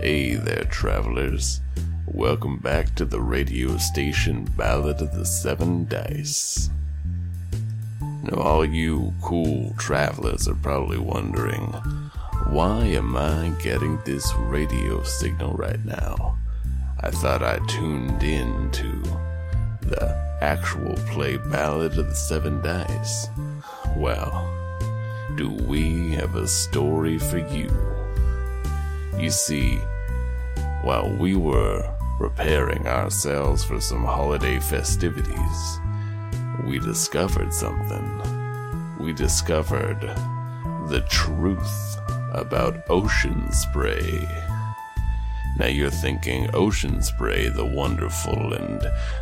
Hey there, travelers. Welcome back to the radio station Ballad of the Seven Dice. Now, all you cool travelers are probably wondering why am I getting this radio signal right now? I thought I tuned in to the actual play Ballad of the Seven Dice. Well, do we have a story for you? You see, while we were preparing ourselves for some holiday festivities, we discovered something. We discovered the truth about ocean spray. Now you're thinking ocean spray, the wonderful and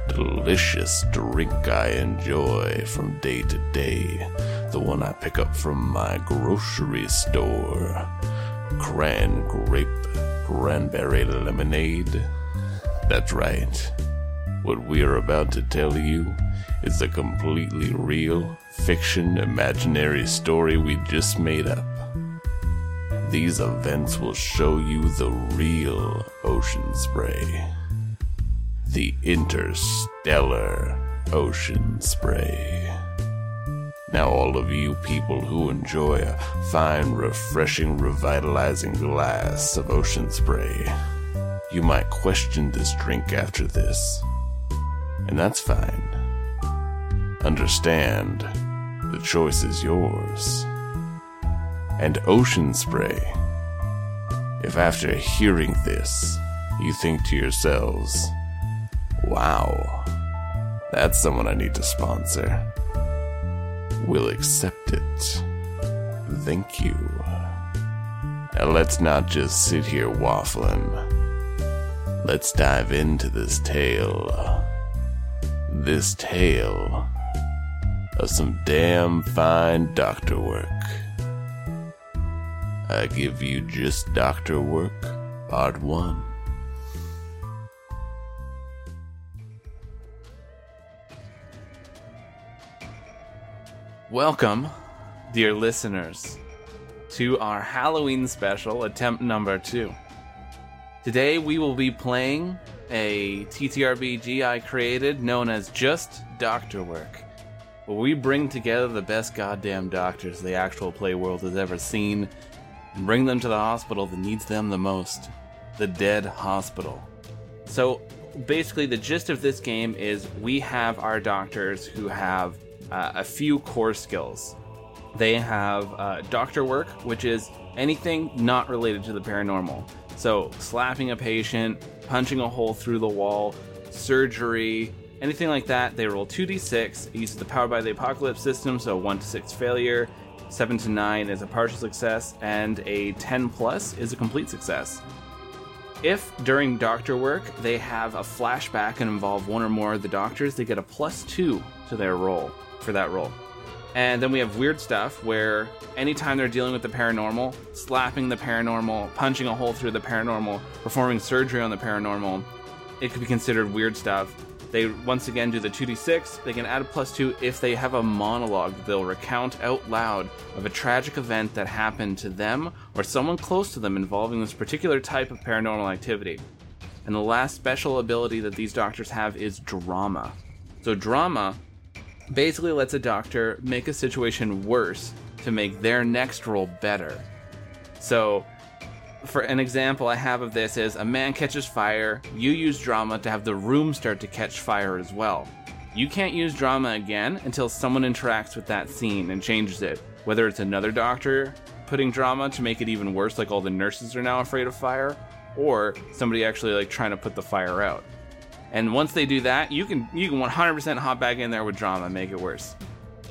delicious drink I enjoy from day to day, the one I pick up from my grocery store. Cran grape cranberry lemonade. That's right. What we are about to tell you is a completely real, fiction, imaginary story we just made up. These events will show you the real ocean spray. The interstellar ocean spray. Now, all of you people who enjoy a fine, refreshing, revitalizing glass of ocean spray, you might question this drink after this. And that's fine. Understand, the choice is yours. And ocean spray. If after hearing this, you think to yourselves, wow, that's someone I need to sponsor, we'll accept it. Thank you. Now let's not just sit here waffling. Let's dive into this tale. This tale of some damn fine doctor work. I give you just doctor work, part one. Welcome, dear listeners, to our Halloween special, attempt number two. Today we will be playing a TTRPG I created known as Just Doctor Work, where we bring together the best goddamn doctors the actual play world has ever seen and bring them to the hospital that needs them the most the Dead Hospital. So basically, the gist of this game is we have our doctors who have uh, a few core skills. They have uh, doctor work, which is anything not related to the paranormal. So, slapping a patient, punching a hole through the wall, surgery, anything like that. They roll 2d6. It uses the Powered by the Apocalypse system, so 1 to 6 failure, 7 to 9 is a partial success, and a 10 plus is a complete success. If during doctor work they have a flashback and involve one or more of the doctors, they get a plus 2 to their roll for that roll. And then we have weird stuff where anytime they're dealing with the paranormal, slapping the paranormal, punching a hole through the paranormal, performing surgery on the paranormal, it could be considered weird stuff. They once again do the 2d6. They can add a plus 2 if they have a monologue they'll recount out loud of a tragic event that happened to them or someone close to them involving this particular type of paranormal activity. And the last special ability that these doctors have is drama. So, drama basically lets a doctor make a situation worse to make their next role better. So, for an example I have of this is a man catches fire, you use drama to have the room start to catch fire as well. You can't use drama again until someone interacts with that scene and changes it. Whether it's another doctor putting drama to make it even worse, like all the nurses are now afraid of fire, or somebody actually like trying to put the fire out. And once they do that, you can you can 100% hop back in there with drama and make it worse.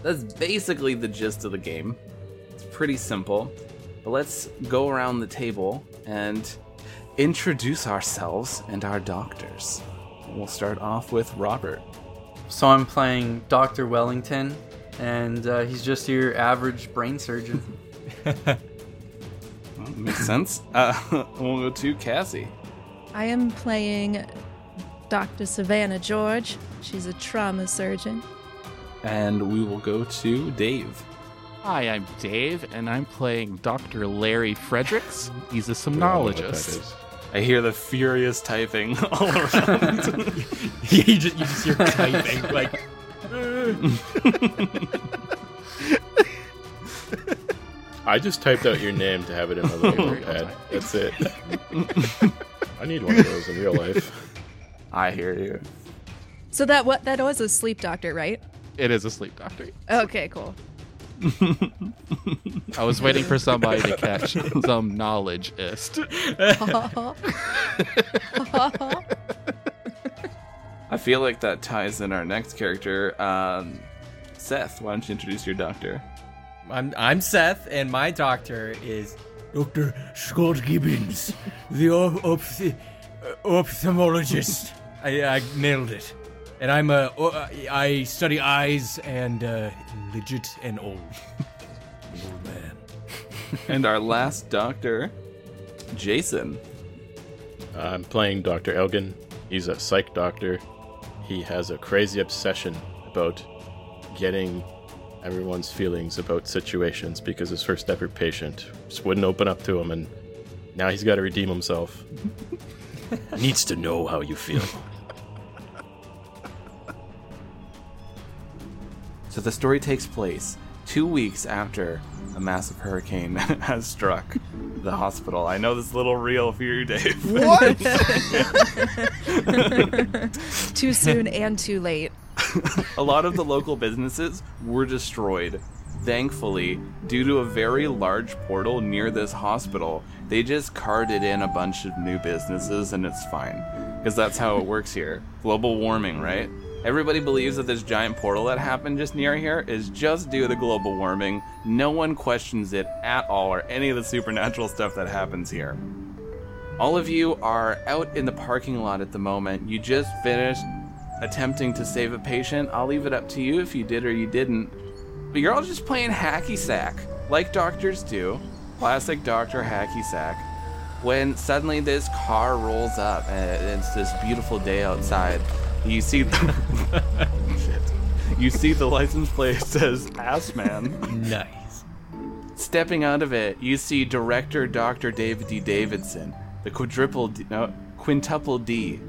That's basically the gist of the game. It's pretty simple. But let's go around the table and introduce ourselves and our doctors. We'll start off with Robert. So I'm playing Dr. Wellington, and uh, he's just your average brain surgeon. Well, makes sense. Uh, we'll go to Cassie. I am playing Dr. Savannah George. She's a trauma surgeon. And we will go to Dave. Hi, I'm Dave, and I'm playing Dr. Larry Fredericks. He's a We all know what that somnologist. I hear the furious typing all around. you just you just hear typing like. I just typed out your name to have it in my little notepad. That's it. I need one of those in real life. I hear you. So that what that was a sleep doctor, right? It is a sleep doctor. Okay, cool. I was waiting for somebody to catch some knowledgeist. I feel like that ties in our next character. Um, Seth, why don't you introduce your doctor? I'm I'm Seth, and my doctor is Doctor Scott Gibbons, the op- opth- uh, ophthalmologist. I, I nailed it, and I'm a o- I study eyes and uh, legit and old. An old man. and our last doctor, Jason. I'm playing Dr. Elgin. He's a psych doctor. He has a crazy obsession about getting everyone's feelings about situations because his first ever patient just wouldn't open up to him, and now he's got to redeem himself. Needs to know how you feel. So the story takes place two weeks after a massive hurricane has struck the hospital. I know this is a little real for you, Dave. What? Too soon and too late. a lot of the local businesses were destroyed. Thankfully, due to a very large portal near this hospital, they just carted in a bunch of new businesses and it's fine. Because that's how it works here. Global warming, right? Everybody believes that this giant portal that happened just near here is just due to global warming. No one questions it at all or any of the supernatural stuff that happens here. All of you are out in the parking lot at the moment. You just finished attempting to save a patient. I'll leave it up to you if you did or you didn't. But you're all just playing hacky sack, like doctors do. Classic doctor hacky sack. When suddenly this car rolls up and it's this beautiful day outside. You see Shit. You see the license plate says ass man. Nice. Stepping out of it, you see director Dr. David D. Davidson, the quadruple D, no, quintuple D,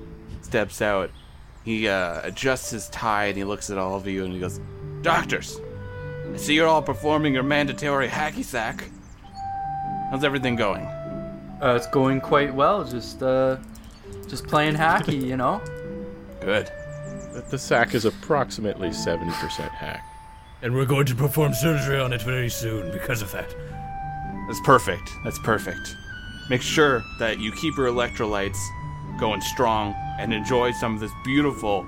steps out. He uh, adjusts his tie and he looks at all of you and he goes, Doctors, I see you're all performing your mandatory hacky sack. How's everything going? Uh, it's going quite well. Just uh, just playing hacky, you know. Good. The sack is approximately 70% hack. And we're going to perform surgery on it very soon because of that. That's perfect. That's perfect. Make sure that you keep your electrolytes going strong and enjoy some of this beautiful,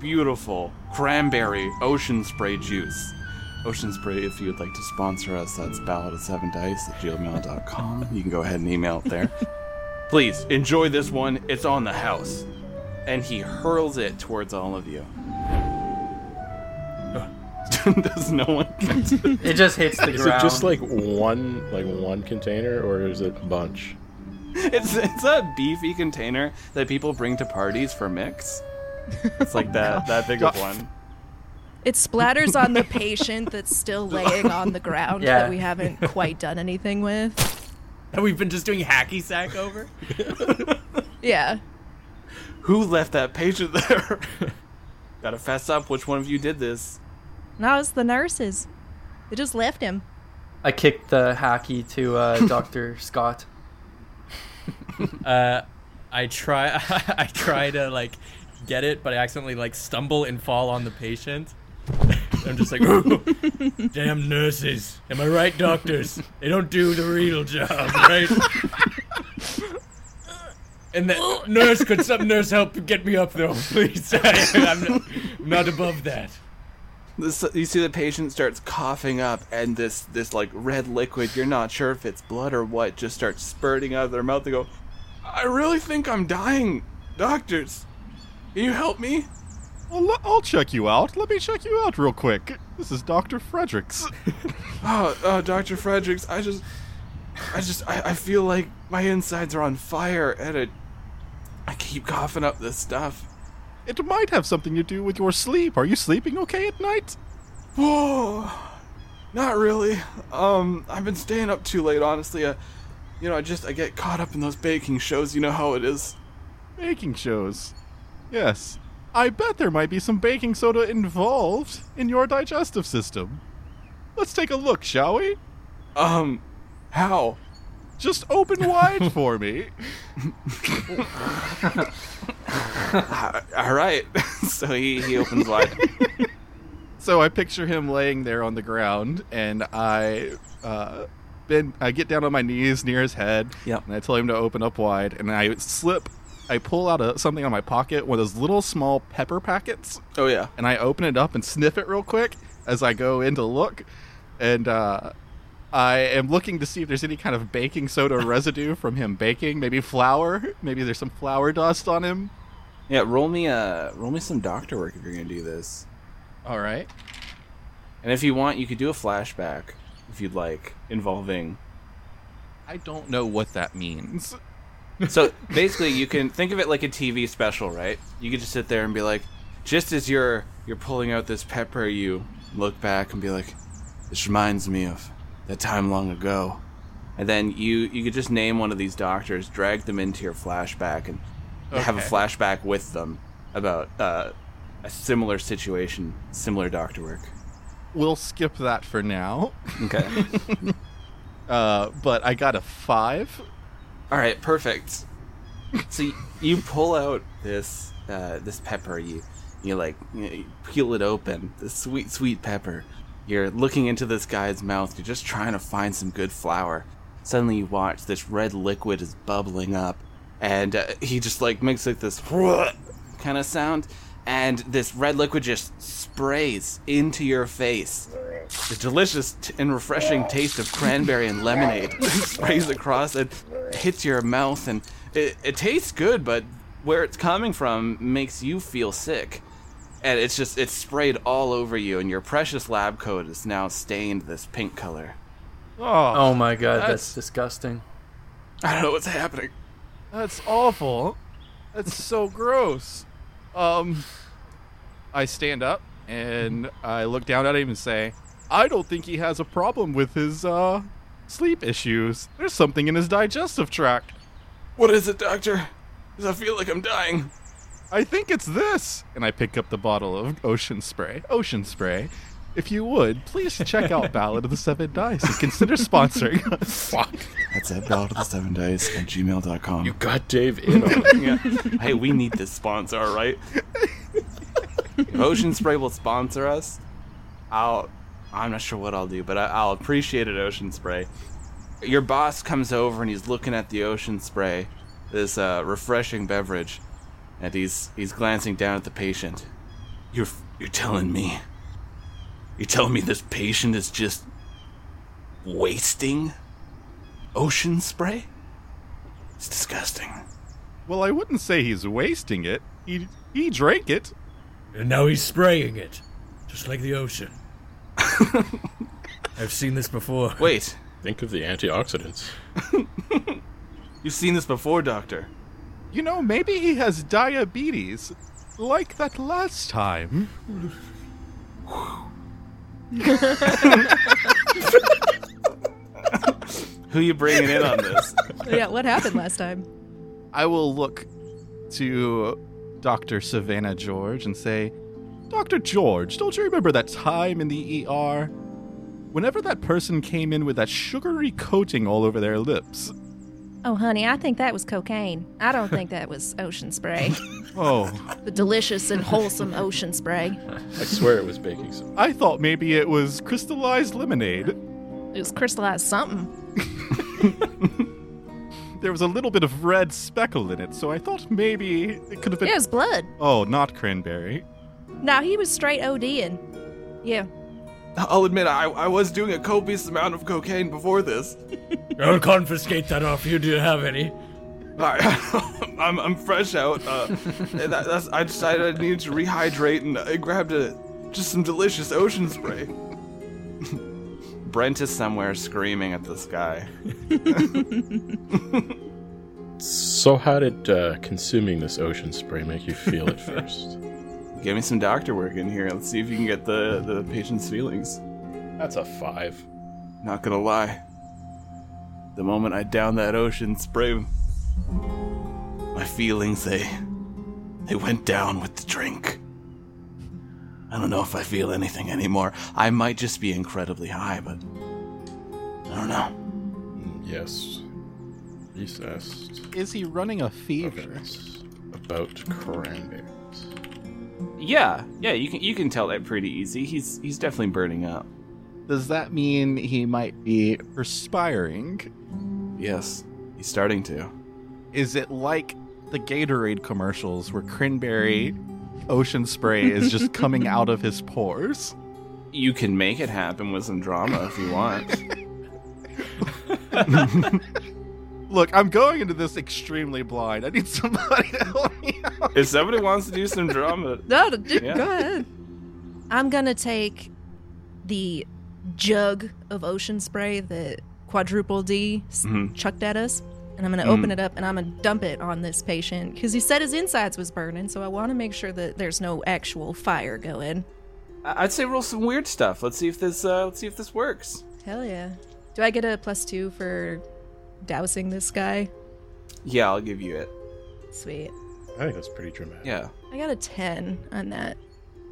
beautiful cranberry ocean spray juice. Ocean Spray, if you would like to sponsor us, that's ballad of seven dice at gmail.com. You can go ahead and email it there. Please enjoy this one. It's on the house. And he hurls it towards all of you. Does no one it? It just hits the Is ground. it just like one, like one container, or is it a bunch? It's it's a beefy container that people bring to parties for mix. It's like that that big of one. It splatters on the patient that's still laying on the ground Yeah. that we haven't quite done anything with. And we've been just doing hacky sack over. Yeah. Who left that patient there? Gotta fess up. Which one of you did this? No, it's the nurses. They just left him. I kicked the hacky to uh, Doctor Scott. Uh, I try I try to like get it, but I accidentally like stumble and fall on the patient. I'm just like, damn nurses. Am I right, doctors? They don't do the real job, right? And the nurse, could some nurse help get me up though, please? I'm not, I'm not above that. This, you see the patient starts coughing up, and this this like red liquid. You're not sure if it's blood or what. Just starts spurting out of their mouth. They go, "I really think I'm dying, doctors. Can you help me?" Well, l- I'll check you out. Let me check you out real quick. This is Dr. Fredericks. Oh, uh, Doctor Fredericks, I just, I just, I, I feel like my insides are on fire, and it, I keep coughing up this stuff. It might have something to do with your sleep. Are you sleeping okay at night? Oh, not really. Um, I've been staying up too late, honestly. Uh, You know, I just I get caught up in those baking shows. You know how it is. Baking shows. Yes. I bet there might be some baking soda involved in your digestive system. Let's take a look, shall we? Um, how? Just open wide for me. All right. so he he opens wide. So I picture him laying there on the ground, and I uh, bend, I get down on my knees near his head, Yep. and I tell him to open up wide, and I slip. I pull out a, something on my pocket, one of those little small pepper packets, Oh yeah. and I open it up and sniff it real quick as I go in to look, and uh, I am looking to see if there's any kind of baking soda residue from him baking, maybe flour, maybe there's some flour dust on him. Yeah. Roll me a roll me some doctor work if you're gonna do this. All right. And if you want, you could do a flashback if you'd like, involving. I don't know what that means. So basically, you can think of it like a TV special, right? You could just sit there and be like, just as you're you're pulling out this pepper, you look back and be like, "This reminds me of that time long ago." And then you you could just name one of these doctors, drag them into your flashback, and have a flashback with them about uh, a similar situation, similar doctor work. We'll skip that for now. Okay. Uh, but I got a five. All right, perfect. So you pull out this uh, this pepper. You you like you, know, you peel it open. The sweet sweet pepper. You're looking into this guy's mouth. You're just trying to find some good flour. Suddenly you watch this red liquid is bubbling up, and uh, he just like makes like this kind of sound, and this red liquid just sprays into your face. The delicious and refreshing taste of cranberry and lemonade sprays across and hits your mouth, and it, it tastes good, but where it's coming from makes you feel sick. And it's just, it's sprayed all over you, and your precious lab coat is now stained this pink color. Oh, Oh my god, That's- that's disgusting. I don't know what's happening. that's awful. That's so gross. Um, I stand up and I look down at him and say, "I don't think he has a problem with his uh sleep issues. There's something in his digestive tract. What is it, Doctor? 'Cause I feel like I'm dying. I think it's this." And I pick up the bottle of ocean spray. Ocean spray. If you would, please check out Ballad of the Seven Dice and consider sponsoring us. Fuck. That's at ballad of the seven dice at gmail.com. You got Dave in on it. yeah. Hey, we need this sponsor, all right? If Ocean Spray will sponsor us. I'll. I'm not sure what I'll do, but I, I'll appreciate it, Ocean Spray. Your boss comes over and he's looking at the Ocean Spray, this uh, refreshing beverage, and he's he's glancing down at the patient. You're you're telling me. You're telling me this patient is just wasting ocean spray? It's disgusting. Well, I wouldn't say he's wasting it. He he drank it. And now he's spraying it, just like the ocean. I've seen this before. Wait, Think of the antioxidants. you've seen this before, Doctor. You know, maybe he has diabetes, like that last time. Who you bringing in on this? yeah, what happened last time? I will look to Dr. Savannah George and say, Dr. George, don't you remember that time in the ER? Whenever that person came in with that sugary coating all over their lips. Oh, honey, I think that was cocaine. I don't think that was ocean spray. Oh, the delicious and wholesome ocean spray. I swear it was baking soda. I thought maybe it was crystallized lemonade. It was crystallized something. There was a little bit of red speckle in it, so I thought maybe it could have been. It was blood. Oh, not cranberry. No, he was straight ODing. Yeah. I'll admit, I, I was doing a copious amount of cocaine before this. I'll confiscate that off you. Do you have any? I, I'm, I'm fresh out. Uh, that, that's, I decided I needed to rehydrate, and I grabbed a just some delicious ocean spray. Brent is somewhere screaming at the sky. So, how did uh, consuming this ocean spray make you feel at first? Give me some doctor work in here. Let's see if you can get the, the patient's feelings. That's a five. Not gonna lie. the moment I downed that ocean spray, my feelings they they went down with the drink. I don't know if I feel anything anymore. I might just be incredibly high, but I don't know. Yes. Recessed. Is he running a fever? About cranberries. Yeah, yeah, you can you can tell that pretty easy. He's he's definitely burning up. Does that mean he might be perspiring? Yes, he's starting to. Is it like the Gatorade commercials where cranberry ocean spray is just coming out of his pores? You can make it happen with some drama if you want. Look, I'm going into this extremely blind. I need somebody to help me out. if somebody wants to do some drama, No, d- Yeah. go ahead. I'm gonna take the jug of ocean spray that quadruple D s- Mhm. chucked at us, and I'm gonna open it up and I'm gonna dump it on this patient because he said his insides was burning. So I want to make sure that there's no actual fire going. I- I'd say roll some weird stuff. Let's see if this uh, let's see if this works. Hell yeah! Do I get a plus two for dousing this guy? Yeah, I'll give you it. Sweet. I think that's pretty dramatic. Yeah. I got a ten on that.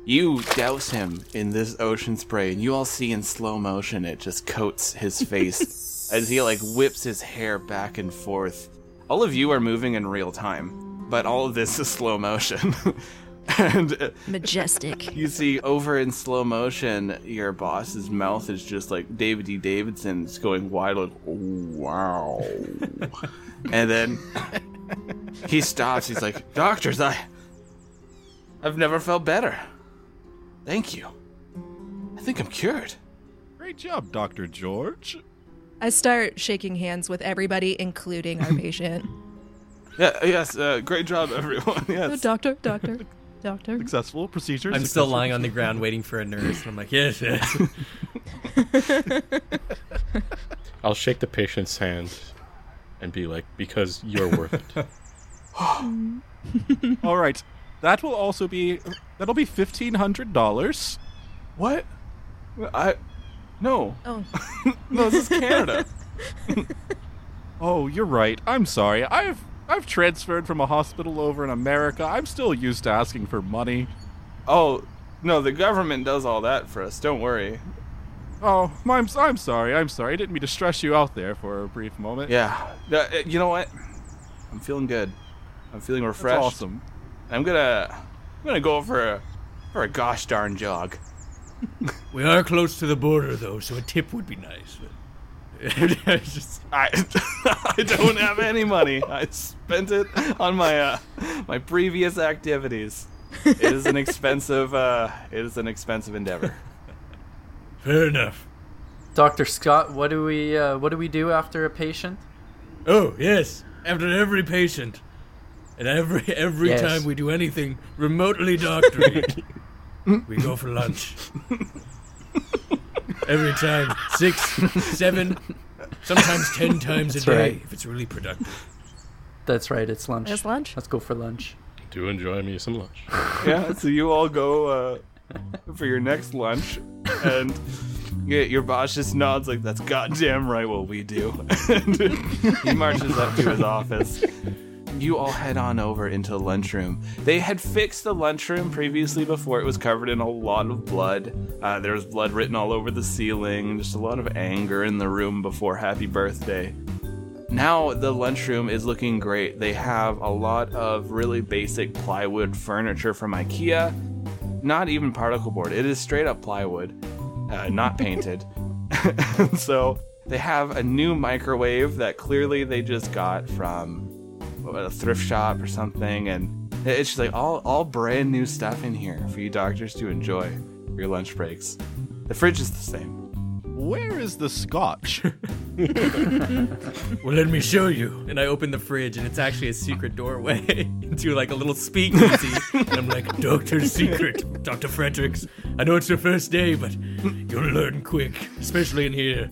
You douse him in this ocean spray, and you all see in slow motion it just coats his face as he like whips his hair back and forth. All of you are moving in real time, but all of this is slow motion. and uh, Majestic. you see over in slow motion, your boss's mouth is just like David D. Davidson. It's going wide, like oh, wow. and then he stops. He's like, "Doctors, I, I've never felt better. Thank you. I think I'm cured." Great job, Dr. George. I start shaking hands with everybody, including our patient. Yeah. Yes. Uh, great job, everyone. Oh, Yes. doctor, doctor, doctor. Successful procedure. I'm still lying on the ground waiting for a nurse, and I'm like, yes, yes. I'll shake the patient's hand and be like, because you're worth it. All right. That will also be that'll be fifteen hundred dollars. What? I. No. Oh, No. This is Canada. Oh, you're right. I'm sorry. I've I've transferred from a hospital over in America. I'm still used to asking for money. oh. No. The government does all that for us. Don't worry. Oh, I'm I'm sorry. I'm sorry. I didn't mean to stress you out there for a brief moment. Yeah. Uh, you know what? I'm feeling good. I'm feeling That's refreshed. awesome. I'm gonna I'm gonna go for a for a gosh darn jog. we are close to the border, though, so a tip would be nice. It's just- I I don't have any money. I spent it on my uh, my previous activities. It is an expensive uh, it is an expensive endeavor. fair enough. Doctor Scott, what do we uh, what do we do after a patient? Oh yes, after every patient, and every every Yes. time we do anything remotely doctory, we go for lunch. Every time, six, seven, sometimes ten times a That's day right. if it's really productive. That's right, it's lunch. It's lunch. Let's go for lunch. Do enjoy me some lunch. yeah, so you all go uh, for your next lunch, and yeah, your boss just nods like, "That's goddamn right what we do." and he marches up to his office. You all head on over into the lunchroom. They had fixed the lunchroom previously before it was covered in a lot of blood. Uh, there was blood written all over the ceiling, just a lot of anger in the room before Happy Birthday. Now the lunchroom is looking great. They have a lot of really basic plywood furniture from IKEA. Not even particle board. It is straight up plywood, uh, not painted. so they have a new microwave that clearly they just got from what, a thrift shop or something, and it's just like all all brand new stuff in here for you doctors to enjoy for your lunch breaks. The fridge is the same. Where is the scotch? Well, let me show you. And I open the fridge, and it's actually a secret doorway into like a little speakeasy. and I'm like, Doctor's secret, Dr. Fredericks. I know it's your first day, but you'll learn quick, especially in here.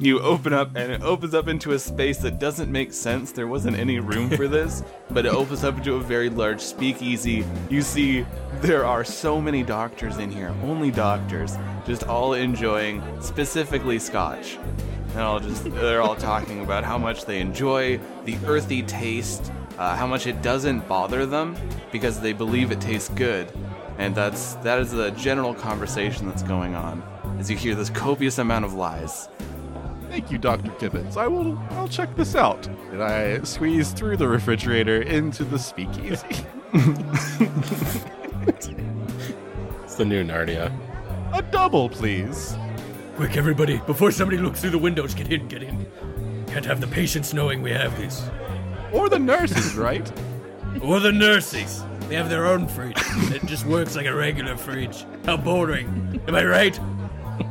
You open up and it opens up into a space that doesn't make sense. There wasn't any room for this, but it opens up into a very large speakeasy. You see, there are so many doctors in here, only doctors, just all enjoying specifically scotch. and all just they're all talking about how much they enjoy the earthy taste, uh, how much it doesn't bother them because they believe it tastes good, and that's that is the general conversation that's going on as you hear this copious amount of lies. Thank you, Dr. Gibbons. I will I'll check this out. And I squeeze through the refrigerator into the speakeasy. It's the new Narnia. A double, please. Quick, everybody, before somebody looks through the windows, get in, get in. Can't have the patients knowing we have these. Or the nurses, right? Or the nurses. They have their own fridge. it just works like a regular fridge. How boring. Am I right?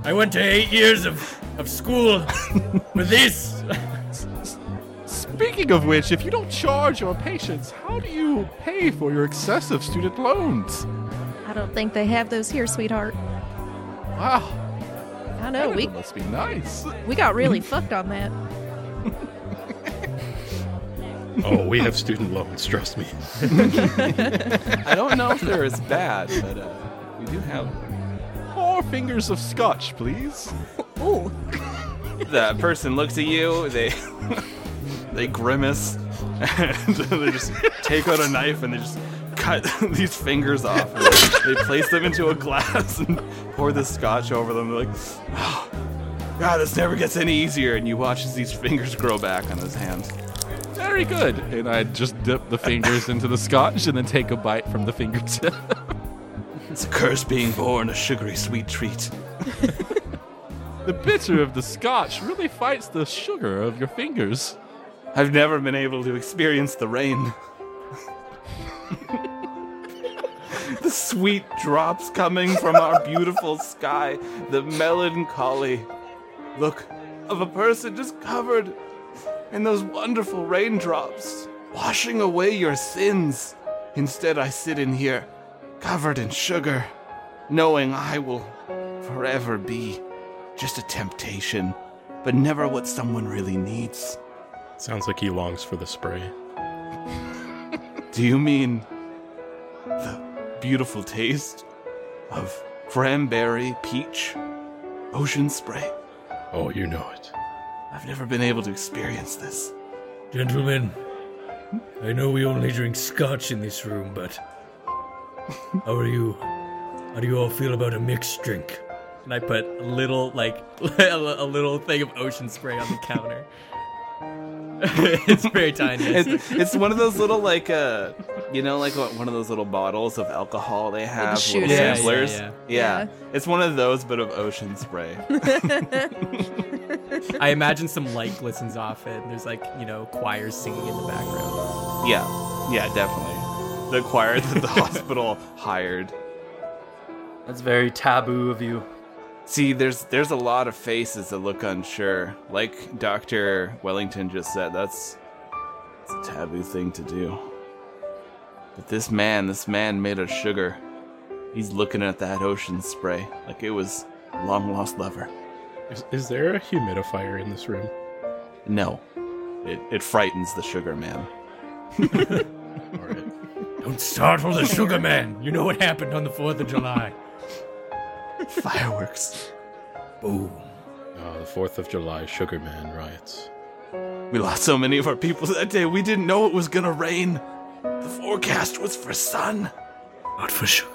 I went to eight years of, of school with this. Speaking of which, if you don't charge your patients, how do you pay for your excessive student loans? I don't think they have those here, sweetheart. Wow, I know we must be nice. we got really fucked on that. Oh, we have student loans, trust me. I don't know if they're as bad, but uh, we do have Four fingers of scotch, please. Ooh, the person looks at you, they they grimace, and they just take out a knife and they just cut these fingers off. And they, they place them into a glass and pour the scotch over them. They're like, oh, God, this never gets any easier. And you watch as these fingers grow back on his hands. Very good. And I just dip the fingers into the scotch and then take a bite from the fingertip. It's a curse being born, a sugary sweet treat. The bitter of the scotch really fights the sugar of your fingers. I've never been able to experience the rain. the sweet drops coming from our beautiful sky, the melancholy look of a person just covered in those wonderful raindrops, washing away your sins. Instead, I sit in here, covered in sugar, knowing I will forever be just a temptation, but never what someone really needs. Sounds like he longs for the spray. Do you mean the beautiful taste of cranberry, peach, ocean spray? Oh, you know it. I've never been able to experience this. Gentlemen, I know we only drink scotch in this room, but how are you? How do you all feel about a mixed drink? And I put a little, like, a little thing of ocean spray on the counter. it's very tiny. It's, it's one of those little like uh you know like what, one of those little bottles of alcohol they have little shooters. Yeah, yeah, samplers. yeah. Yeah, Yeah. it's one of those but of ocean spray. I imagine some light glistens off it, and there's like, you know, choirs singing in the background. yeah, yeah, definitely. The choir that the hospital hired. That's very taboo of you. See, there's there's a lot of faces that look unsure. Like Dr. Wellington just said, that's it's a taboo thing to do. But this man, this man made of sugar, he's looking at that ocean spray like it was a long lost lover. Is, is there a humidifier in this room? No. It, it frightens the sugar man. All right. Don't startle the sugar man. You know what happened on the 4th of July. Fireworks. Boom. Uh, the 4th of July Sugar Man riots. We lost so many of our people that day, we didn't know it was gonna rain. The forecast was for sun. Not for sugar.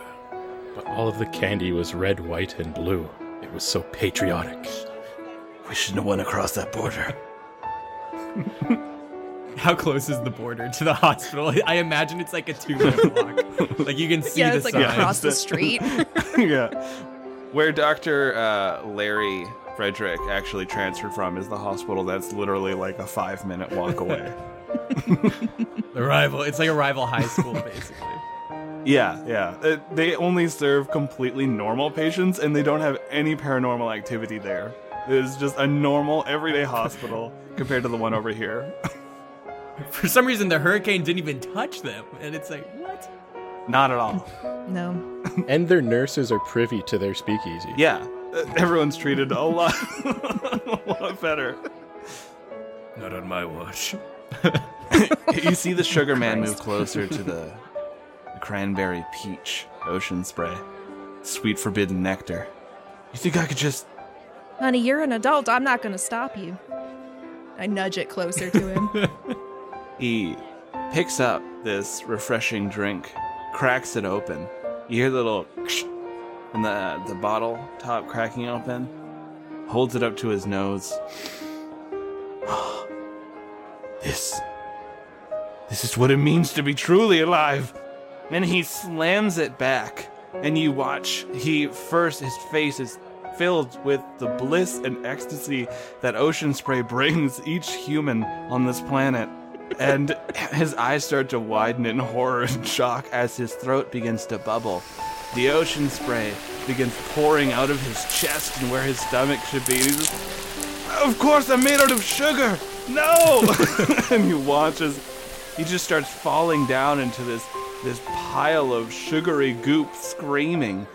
But all of the candy was red, white, and blue. It was so patriotic. We shouldn't have went across that border. How close is the border to the hospital? I imagine it's like a two minute walk. like you can see yeah, the it's like sign. across the street. yeah. Where Dr. Uh, Larry Frederick actually transferred from is the hospital that's literally like a five minute walk away. The rival. It's like a rival high school, basically. yeah, yeah. Uh, they only serve completely normal patients and they don't have any paranormal activity there. It's just a normal, everyday hospital compared to the one over here. For some reason, the hurricane didn't even touch them, and it's like what? Not at all. no. And their nurses are privy to their speakeasy. Yeah. uh, Everyone's treated a lot, a lot better. Not on my watch. you see the sugar man move closer to the, the cranberry peach ocean spray, sweet forbidden nectar. You think I could just Honey, you're an adult. I'm not going to stop you. I nudge it closer to him. He picks up this refreshing drink, cracks it open. You hear the little and the the bottle top cracking open. Holds it up to his nose. this This is what it means to be truly alive. And he slams it back. And you watch he first his face is filled with the bliss and ecstasy that ocean spray brings each human on this planet. And his eyes start to widen in horror and shock as his throat begins to bubble. The ocean spray begins pouring out of his chest and where his stomach should be. He's just, of course, I'm made out of sugar. No! and he watches. He just starts falling down into this this pile of sugary goop, screaming.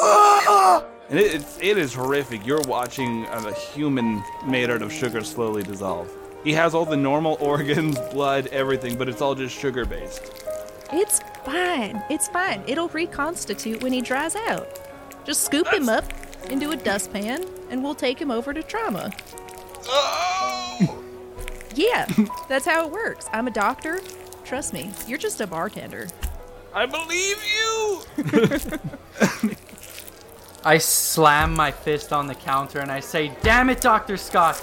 "Ah!" And it, it's it is horrific. You're watching a human made out of sugar slowly dissolve. He has all the normal organs, blood, everything, but it's all just sugar based. it's fine. It's fine. It'll reconstitute when he dries out. Just scoop him up into a dustpan and we'll take him over to trauma. Oh! yeah, that's how it works. I'm a doctor. Trust me, you're just a bartender. I believe you. I slam my fist on the counter and I say, Damn it, Dr. Scott!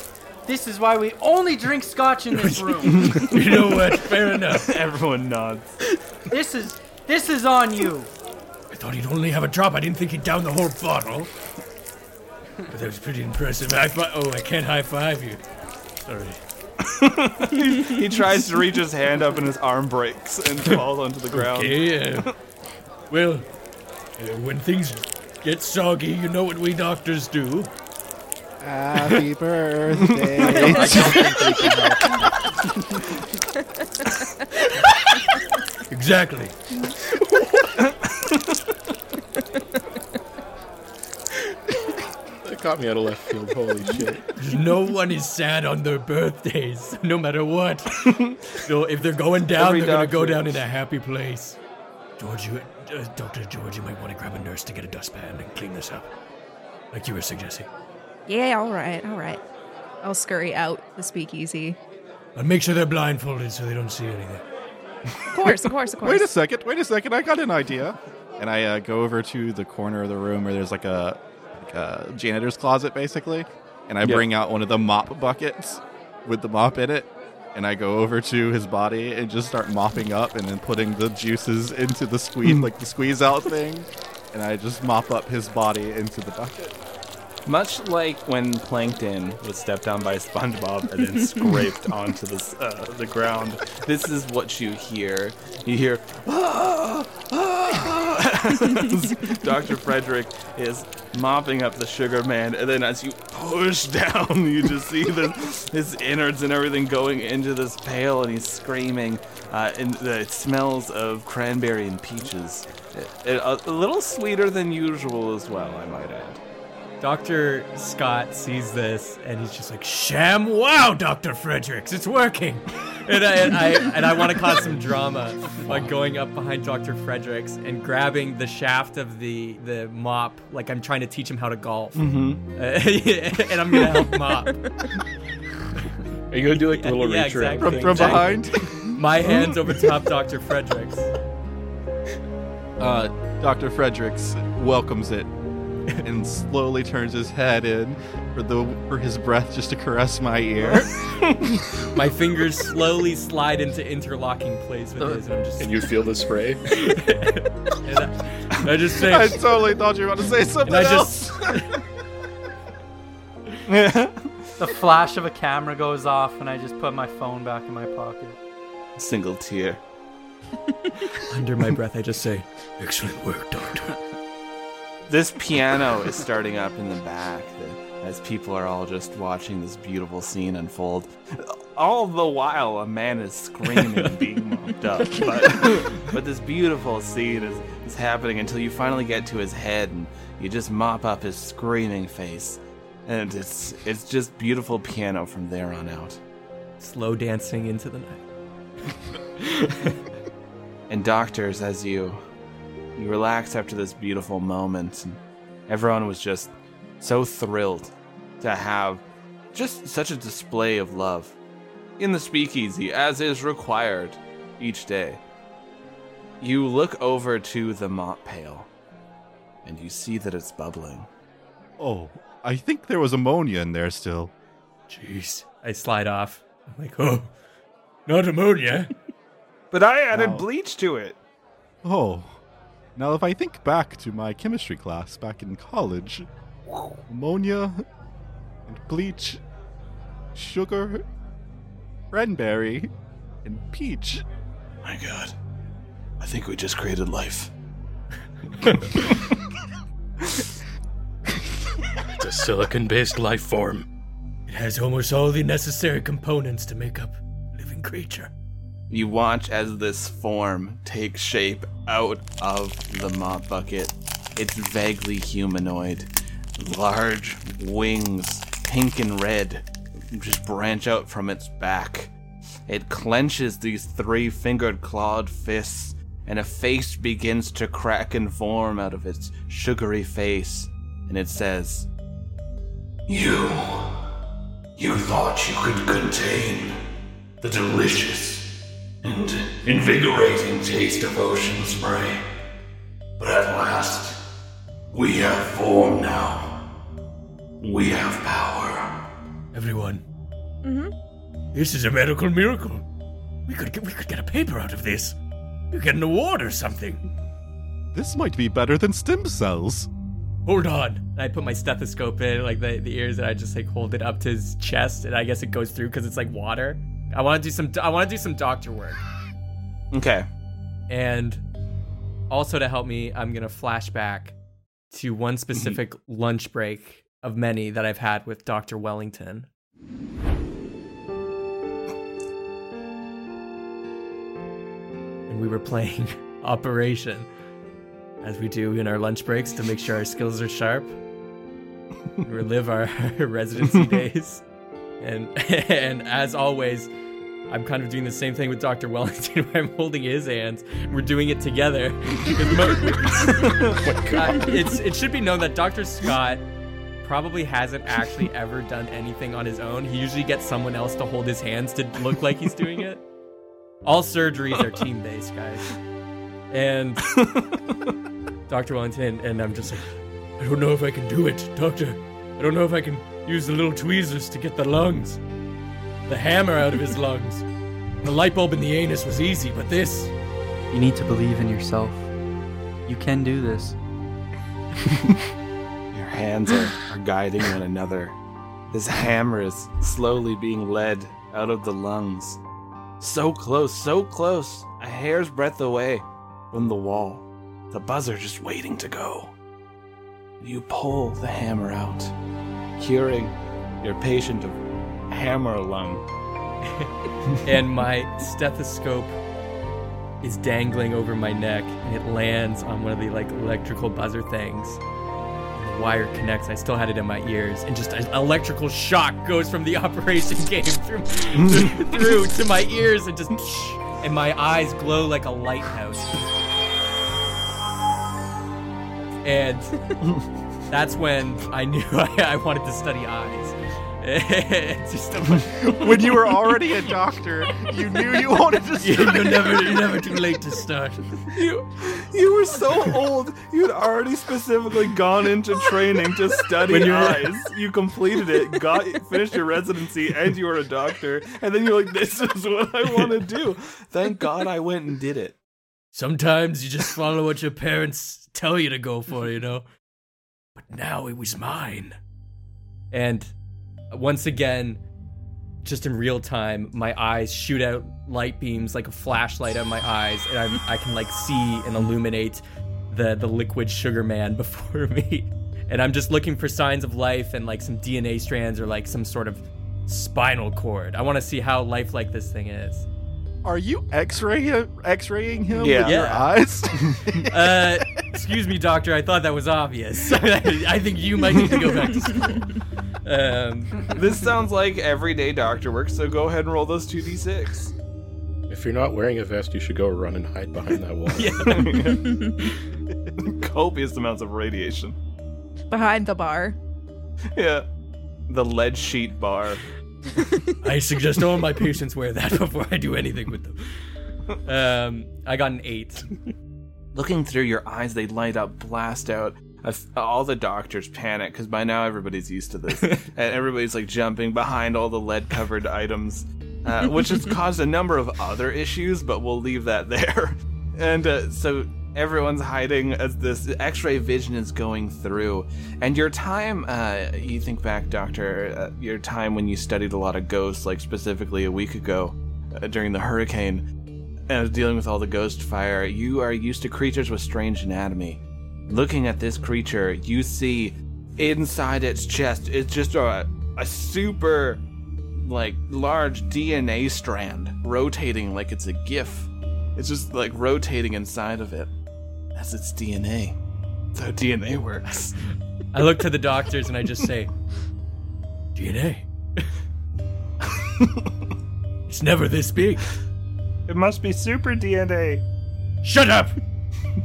This is why we only drink scotch in this room. You know what? Fair enough. Everyone nods. this is this is on you. I thought he'd only have a drop. I didn't think he'd down the whole bottle. But that was pretty impressive. High five. Oh, I can't high five you. Sorry. He tries to reach his hand up and his arm breaks and falls onto the ground. Okay. Uh, well, uh, when things get soggy, you know what we doctors do. Happy birthday. I don't think we can help. Exactly. That caught me out of left field. Holy shit. No one is sad on their birthdays, no matter what. so if they're going down, Every they're gonna go down in a happy place. George, you, uh, Doctor George, you might want to grab a nurse to get a dustpan and clean this up, like you were suggesting. Yeah, all right, all right. I'll scurry out the speakeasy. And make sure they're blindfolded so they don't see anything. Of course, of course, of course. Wait a second. Wait a second. I got an idea. And I uh, go over to the corner of the room where there's like a, like a janitor's closet, basically. And I bring out one of the mop buckets with the mop in it. And I go over to his body and just start mopping up and then putting the juices into the squeeze, like the squeeze out thing. And I just mop up his body into the bucket. Much like when Plankton was stepped on by SpongeBob and then scraped onto the, uh, the ground, this is what you hear. You hear, "Ah, ah," Dr. Frederick is mopping up the sugar man, and then as you push down, you just see his innards and everything going into this pail, and he's screaming. Uh, and the, smells of cranberry and peaches. A, a little sweeter than usual as well, I might add. Dr. Scott sees this and he's just like, ShamWow, Dr. Fredericks, it's working. and I, and I, and I want to cause some drama by going up behind Dr. Fredericks and grabbing the shaft of the, the mop, like I'm trying to teach him how to golf. Mm-hmm. and I'm going to help mop. Are you gonna do like the little Yeah, reach around exactly. thing? From behind. My hands over top Dr. Fredericks. Uh, Dr. Fredericks welcomes it and slowly turns his head in for the for his breath just to caress my ear. My fingers slowly slide into interlocking place with his, and I'm just, And you feel the spray? and I, I just say, I totally thought you were about to say something and I else. just, The flash of a camera goes off and I just put my phone back in my pocket. Single tear. under my breath, I just say, Excellent work, Doctor. This piano is starting up in the back as people are all just watching this beautiful scene unfold. All the while, a man is screaming and being mopped up. But, but this beautiful scene is, is happening until you finally get to his head and you just mop up his screaming face. And it's it's just beautiful piano from there on out. slow dancing into the night. and doctors as you you relax after this beautiful moment and everyone was just so thrilled to have just such a display of love in the speakeasy as is required each day. You look over to the mop pail and you see that it's bubbling. Oh, I think there was ammonia in there still. Jeez. I slide off. I'm like, oh, not ammonia. But I added Wow. bleach to it. Oh. Now, if I think back to my chemistry class back in college, ammonia and bleach, sugar, cranberry, and peach. My god. I think we just created life. It's a silicon based life form. It has almost all the necessary components to make up a living creature. You watch as this form takes shape out of the mop bucket. It's vaguely humanoid. Large wings, pink and red, just branch out from its back. It clenches these three fingered clawed fists, and a face begins to crack and form out of its sugary face. And it says, You. You thought you could contain the delicious and invigorating taste of ocean spray. But at last, we have form now. We have power. Everyone, Mm-hmm. this is a medical miracle. We could get we could get a paper out of this. We could get an award or something. This might be better than stem cells. Hold on. I put my stethoscope in, like the, the ears, and I just like hold it up to his chest, and I guess it goes through because it's like water. I want to do some. I want to do some doctor work, Okay. and also to help me, I'm gonna flash back to one specific mm-hmm. lunch break of many that I've had with Doctor Wellington. And we were playing Operation, as we do in our lunch breaks to make sure our skills are sharp. relive our residency days. And and as always, I'm kind of doing the same thing with Dr. Wellington where I'm holding his hands. We're doing it together. Mo- Uh, it's it should be known that Dr. Scott probably hasn't actually ever done anything on his own. He usually gets someone else to hold his hands to look like he's doing it. All surgeries are team based, guys. And Dr. Wellington and I'm just like, I don't know if I can do it, doctor. I don't know if I can use the little tweezers to get the lungs, the hammer out of his lungs. The light bulb in the anus was easy, but this. You need to believe in yourself. You can do this. Your hands are, are guiding one another. This hammer is slowly being led out of the lungs. So close, so close, a hair's breadth away from the wall. The buzzer just waiting to go. You pull the hammer out, curing your patient of hammer lung. and my stethoscope is dangling over my neck and it lands on one of the like electrical buzzer things. And the wire connects. I still had it in my ears and just an electrical shock goes from the operation game through, through to my ears and just and my eyes glow like a lighthouse. And that's when i knew i, I wanted to study eyes It's just a- when you were already a doctor, you knew you wanted to You're study. never, you're never too late to start. You, you were so old. You'd already specifically gone into training to study When you're- eyes. You completed it, got finished your residency, and you were a doctor. And then you're like, "This is what I want to do." Thank God I went and did it. Sometimes you just follow what your parents tell you to go for, you know? But now it was mine. And once again, just in real time, my eyes shoot out light beams like a flashlight of my eyes, and I'm, I can like see and illuminate the the liquid sugar man before me. And I'm just looking for signs of life and like some DNA strands or like some sort of spinal cord. I want to see how lifelike this thing is. Are you X-ray X-raying him Yeah. with your eyes? Uh, excuse me, doctor. I thought that was obvious. I think you might need to go back to school. Um, This sounds like everyday doctor work. So go ahead and roll those two d6. If you're not wearing a vest, you should go run and hide behind that wall. Copious amounts of radiation. Behind the bar. Yeah. the lead sheet bar. I suggest all my patients wear that before I do anything with them. Um, I got an eight. Looking through your eyes, they light up, blast out. All the doctors panic because by now everybody's used to this, and everybody's like jumping behind all the lead-covered items, uh, which has caused a number of other issues. But we'll leave that there. And uh, so everyone's hiding as this X-ray vision is going through. And your time, uh, you think back, Doctor, uh, your time when you studied a lot of ghosts, like specifically a week ago uh, during the hurricane and dealing with all the ghost fire, you are used to creatures with strange anatomy. Looking at this creature, you see inside its chest it's just a, a super like large DNA strand rotating like it's a GIF. It's just like rotating inside of it. That's its DNA. That's how DNA works. I look to the doctors and I just say, DNA. it's never this big. It must be super DNA. Shut up!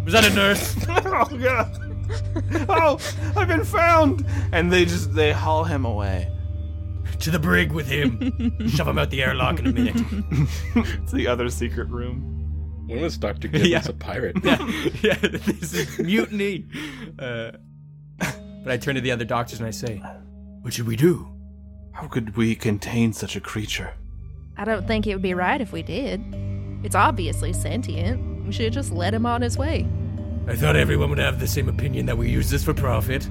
Was that a nurse? oh god. Oh, I've been found. And they just they haul him away. to the brig with him. Shove him out the airlock in a minute. It's the other secret room. When was Dr. Gibbons Yeah. a pirate? yeah, yeah, this is mutiny. Uh, but I turn to the other doctors and I say, What should we do? How could we contain such a creature? I don't think it would be right if we did. It's obviously sentient. We should just let him on his way. I thought everyone would have the same opinion that we use this for profit.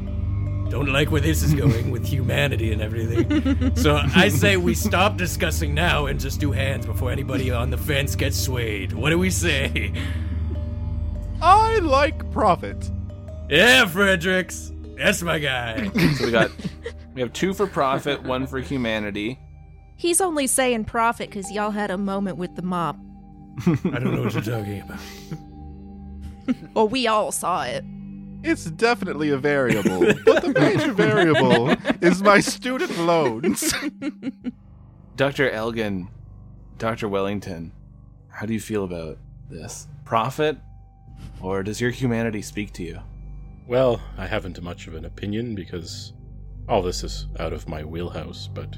Don't like where this is going with humanity and everything. So I say we stop discussing now and just do hands before anybody on the fence gets swayed. What do we say? I like profit. Yeah, Fredericks. That's my guy. So we got we have two for profit, one for humanity. He's only saying profit because y'all had a moment with the mob. I don't know what you're talking about. Well, we all saw it. It's definitely a variable, but the major variable is my student loans. Dr. Elgin, Dr. Wellington, how do you feel about this? Profit? Or does your humanity speak to you? Well, I haven't much of an opinion because all this is out of my wheelhouse, but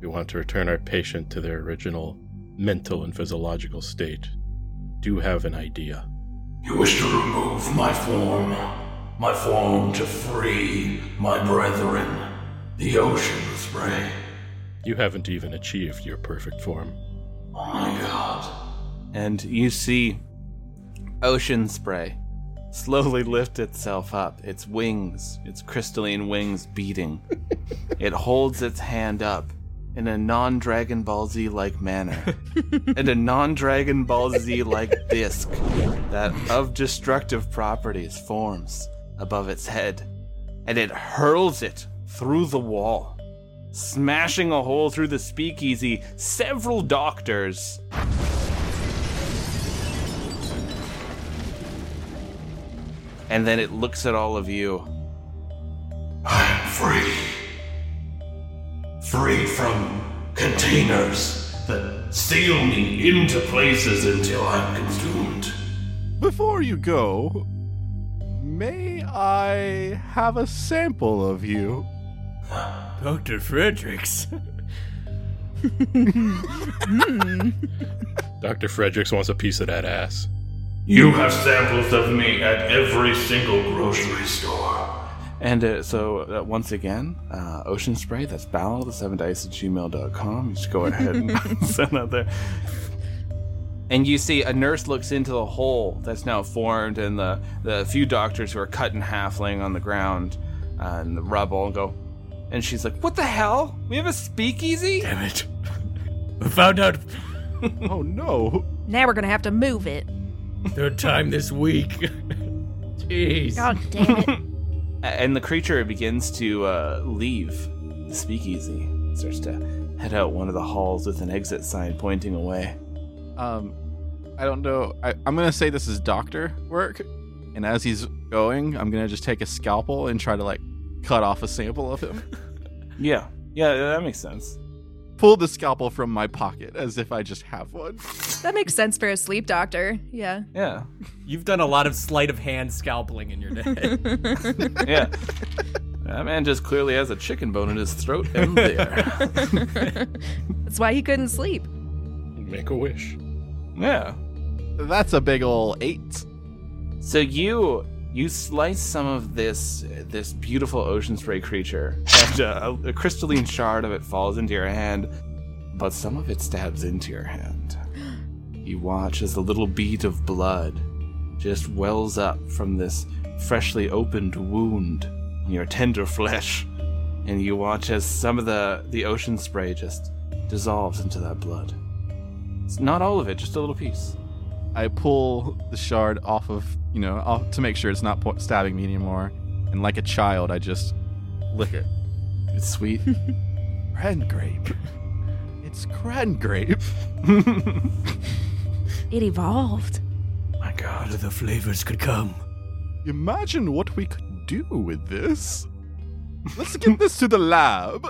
we want to return our patient to their original mental and physiological state. Do have an idea. You wish to remove my form, my form to free my brethren, the ocean spray. You haven't even achieved your perfect form. Oh my god. And you see Ocean Spray slowly lift itself up, its wings, its crystalline wings beating. it holds its hand up in a non Dragon Ball Z like manner, and a non Dragon Ball Z like disc that of destructive properties forms above its head, and it hurls it through the wall, smashing a hole through the speakeasy. Several doctors and then it looks at all of you. I'm free. Free from containers that steal me into places until I'm consumed. Before you go, may I have a sample of you? Dr. Fredericks. Dr. Fredericks wants a piece of that ass. You have samples of me at every single grocery store. And uh, so, uh, once again, uh, Ocean Spray, that's ballad of the seven dice at gmail.com. You just go ahead and send that there. And you see a nurse looks into the hole that's now formed, and the, the few doctors who are cut in half laying on the ground uh, in the rubble and go. And she's like, What the hell? We have a speakeasy? Damn it. We found out Oh no. Now we're gonna have to move it. third time this week. Jeez. God damn it. And the creature begins to uh, leave the speakeasy. Starts to head out one of the halls with an exit sign pointing away. Um, I don't know. I, I'm gonna say this is doctor work, and as he's going, I'm gonna just take a scalpel and try to like cut off a sample of him. Yeah, yeah, that makes sense. Pull the scalpel from my pocket as if I just have one. That makes sense for a sleep doctor. Yeah. Yeah, You've done a lot of sleight of hand scalpeling in your day. yeah. That man just clearly has a chicken bone in his throat and there. That's why he couldn't sleep. Make a wish. yeah. That's a big ol' eight. So you you slice some of this this beautiful ocean spray creature, and uh, a, a crystalline shard of it falls into your hand, but some of it stabs into your hand. You watch as a little bead of blood just wells up from this freshly opened wound in your tender flesh, and you watch as some of the the ocean spray just dissolves into that blood. It's not all of it, just a little piece. I pull the shard off of, you know, off to make sure it's not po- stabbing me anymore. And like a child, I just lick it. It's sweet. Cran grape. It's cran grape. It evolved. My God. The flavors could come. Imagine what we could do with this. Let's get this to the lab.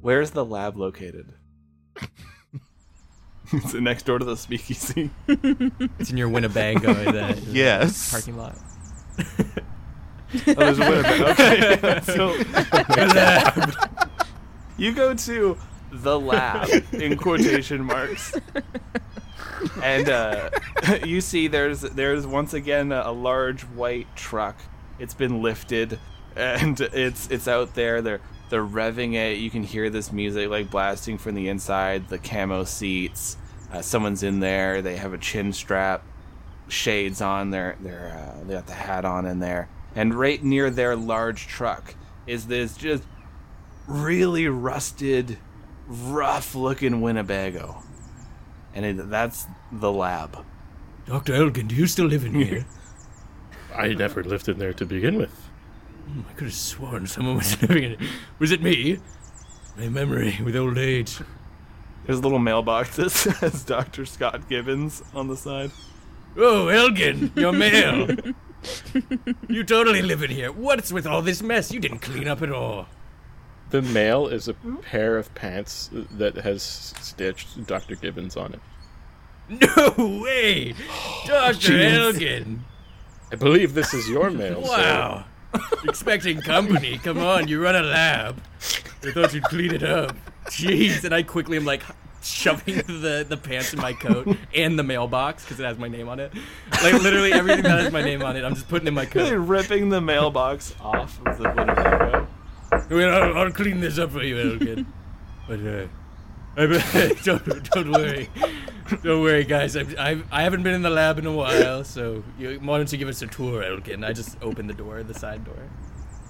Where's the lab located? Is it next door to the speakeasy? It's in your Winnebago the, Yes. parking lot. Oh, there's a Winnebago. Okay. so you go to the lab in quotation marks, and uh, you see there's there's once again a, a large white truck. It's been lifted, and it's it's out there. They're they're revving it. You can hear this music like blasting from the inside. The camo seats. Uh, someone's in there. They have a chin strap shades on. They're they're uh, they got the hat on in there, and right near their large truck is this just really rusted, rough-looking Winnebago, and it, that's the lab. Dr. Elgin, do you still live in here? I never lived in there to begin with. I could have sworn someone was living in it. Was it me? My memory with old age. There's a little mailbox that says Dr. Scott Gibbons on the side. Oh, Elgin, your mail. you totally live in here. What's with all this mess? You didn't clean up at all. The mail is a pair of pants that has stitched Dr. Gibbons on it. No way! Dr. Elgin! I believe this is your mail. Wow. Expecting company. Come on, you run a lab. I thought you'd clean it up. Jeez, and I quickly am like shoving the, the pants in my coat and the mailbox because it has my name on it. Like literally everything that has my name on it, I'm just putting in my coat. Really coat. ripping the mailbox off of the Winnebago. Well, I'll, I'll clean this up for you, Elgin. But uh, I, don't don't worry, don't worry, guys. I've, I've I haven't been in the lab in a while, so you, why don't you give us a tour, Elgin? I just opened the door, the side door.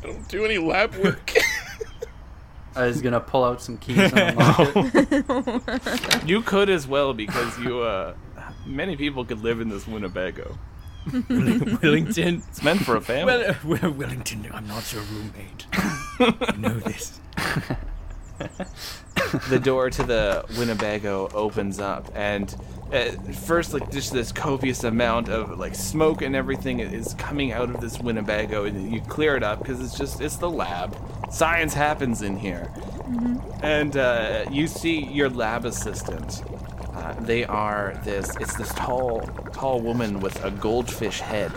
I don't do any lab work. I was gonna pull out some keys and unlock it. You could as well because you, uh, many people could live in this Winnebago. Wellington. It's meant for a family. Well, uh, well, Wellington, I'm not your roommate. you know this. the door to the Winnebago opens up, and at first, like just this copious amount of like smoke and everything is coming out of this Winnebago, and you clear it up because it's just it's the lab. Science happens in here, and uh, you see your lab assistant. Uh, they are this. It's this tall, tall woman with a goldfish head.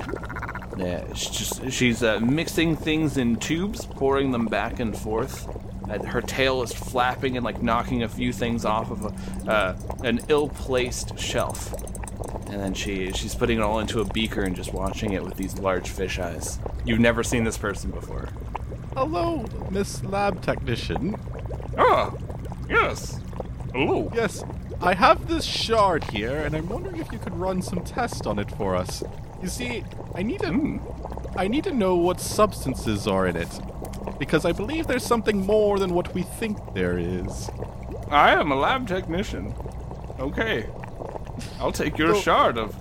Yeah, she's just she's uh, mixing things in tubes, pouring them back and forth. Uh, her tail is flapping and like knocking a few things off of a, uh, an ill-placed shelf. And then she she's putting it all into a beaker and just watching it with these large fish eyes. You've never seen this person before. Hello, Miss Lab Technician. Ah, yes. Hello. Yes, I have this shard here, and I'm wondering if you could run some tests on it for us. You see, I need to, I need to know what substances are in it, because I believe there's something more than what we think there is. I am a lab technician. Okay. I'll take your Well- shard of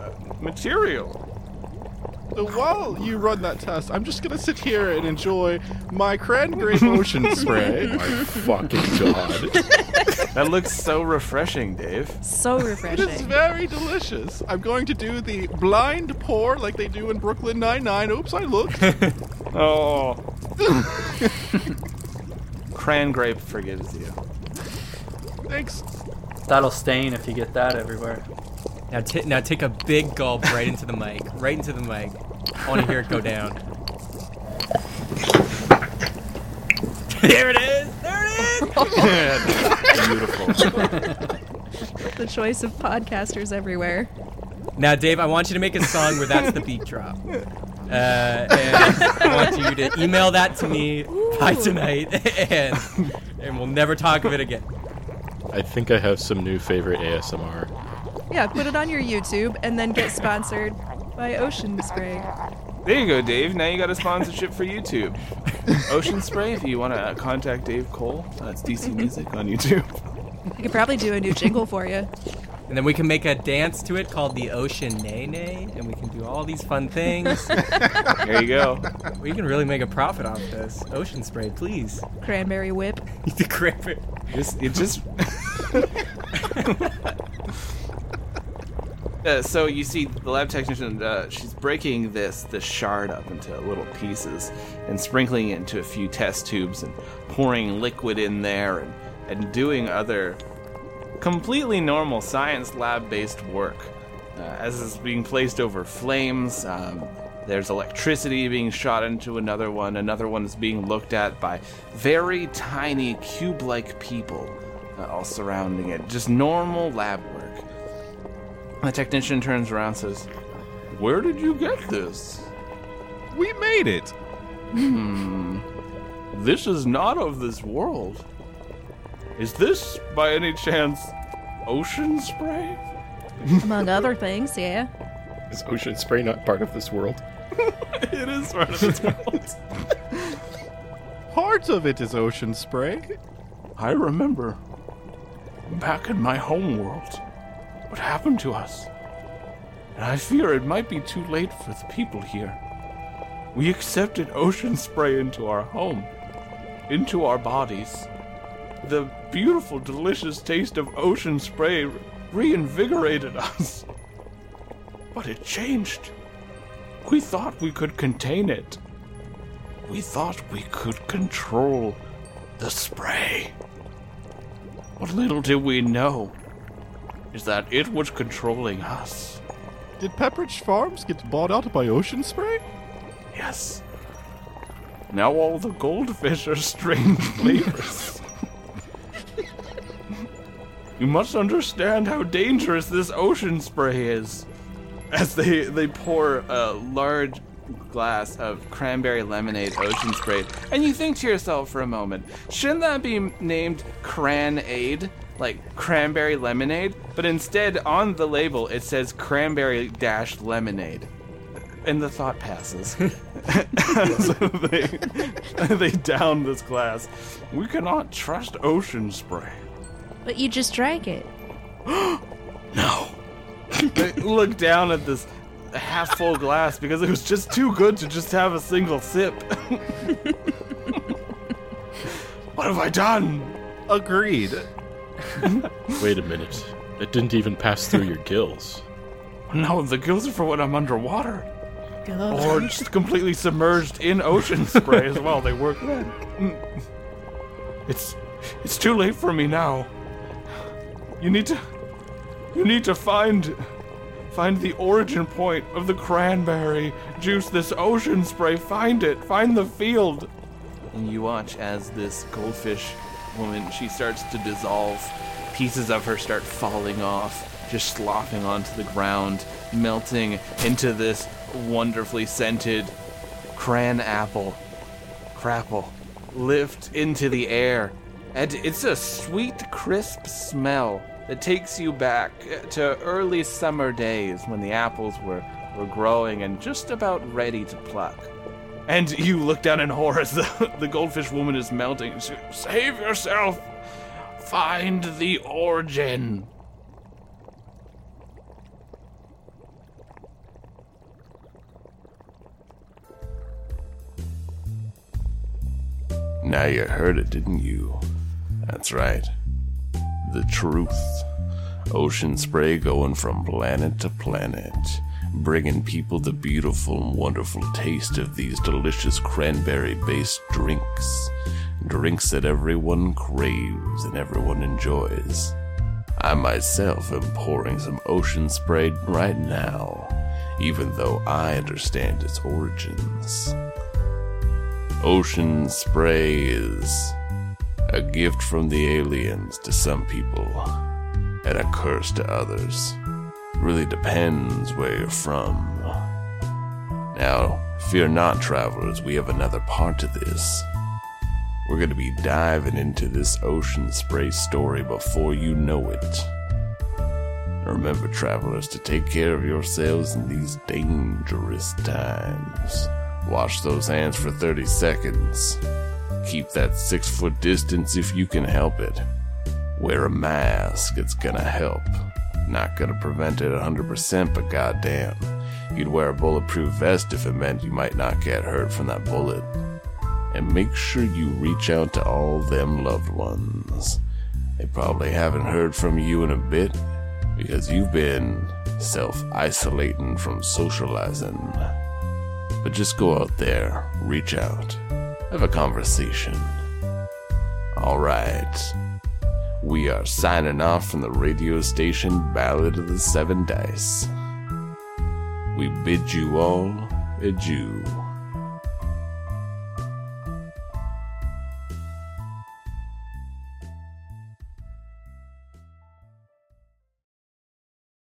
uh, material. So while you run that test, I'm just gonna sit here and enjoy my cran grape ocean spray. My fucking god. That looks so refreshing, Dave. So refreshing. It is very delicious. I'm going to do the blind pour like they do in Brooklyn Nine-Nine. Oops, I looked. Oh. Cran grape forgives you. Thanks. That'll stain if you get that everywhere. Now, t- now take a big gulp right into the mic, right into the mic. I want to hear it go down. there it is. There it is. Beautiful. The choice of podcasters everywhere. Now, Dave, I want you to make a song where that's the beat drop. Uh, and I want you to email that to me by tonight, and and we'll never talk of it again. I think I have some new favorite ASMR. Yeah, put it on your YouTube and then get sponsored by Ocean Spray. There you go, Dave. Now you got a sponsorship for YouTube. Ocean Spray, if you want to contact Dave Cole, that's DC Music on YouTube. I could probably do a new jingle for you. And then we can make a dance to it called the Ocean Nay Nay, and we can do all these fun things. There you go. we can really make a profit off this. Ocean Spray, please. Cranberry whip. the cranberry. Just, it just. Uh, so you see the lab technician uh, she's breaking this this shard up into little pieces and sprinkling it into a few test tubes and pouring liquid in there and, and doing other completely normal science lab based work. Uh, as is being placed over flames um, there's electricity being shot into another one. Another one is being looked at by very tiny cube like people uh, all surrounding it. Just normal lab work the technician turns around and says, Where did you get this? We made it. Hmm. This is not of this world. Is this, by any chance, ocean spray? Among other things, yeah. Is ocean spray not part of this world? it is part of this world. Part of it is ocean spray. I remember back in my home world what happened to us. And I fear it might be too late for the people here. We accepted ocean spray into our home, into our bodies. The beautiful, delicious taste of ocean spray reinvigorated us. But it changed. We thought we could contain it. We thought we could control the spray. What little did we know is that it was controlling us. Did Pepperidge Farms get bought out by ocean spray? Yes. Now all the goldfish are strange flavors. you must understand how dangerous this ocean spray is. As they, they pour a large glass of cranberry lemonade ocean spray, and you think to yourself for a moment, shouldn't that be named Cran Aid? Like cranberry lemonade? But instead, on the label, it says cranberry dash lemonade. And the thought passes. so they, they down this glass. We cannot trust ocean spray. But you just drank it. No. they look down at this half full glass because it was just too good to just have a single sip. what have I done? Agreed. Wait a minute. It didn't even pass through your gills. No, the gills are for when I'm underwater. Or just completely submerged in ocean spray as well. They work then. It's it's too late for me now. You need to you need to find find the origin point of the cranberry juice, this ocean spray. Find it. Find the field. And you watch as this goldfish woman she starts to dissolve. Pieces of her start falling off, just slopping onto the ground, melting into this wonderfully scented cran apple. Crapple. Lift into the air. And it's a sweet, crisp smell that takes you back to early summer days when the apples were, were growing and just about ready to pluck. And you look down in horror as the, the goldfish woman is melting. She- Save yourself! Find the origin! Now you heard it, didn't you? That's right. The truth. Ocean spray going from planet to planet, bringing people the beautiful and wonderful taste of these delicious cranberry based drinks. Drinks that everyone craves and everyone enjoys. I myself am pouring some ocean spray right now, even though I understand its origins. Ocean spray is a gift from the aliens to some people and a curse to others. Really depends where you're from. Now, fear not, travelers, we have another part to this. We're going to be diving into this ocean spray story before you know it. Remember, travelers, to take care of yourselves in these dangerous times. Wash those hands for 30 seconds. Keep that six foot distance if you can help it. Wear a mask, it's gonna help. Not gonna prevent it 100%, but goddamn. You'd wear a bulletproof vest if it meant you might not get hurt from that bullet. And make sure you reach out to all them loved ones. They probably haven't heard from you in a bit because you've been self isolating from socializing. But just go out there, reach out, have a conversation. Alright. We are signing off from the radio station Ballad of the Seven Dice. We bid you all adieu.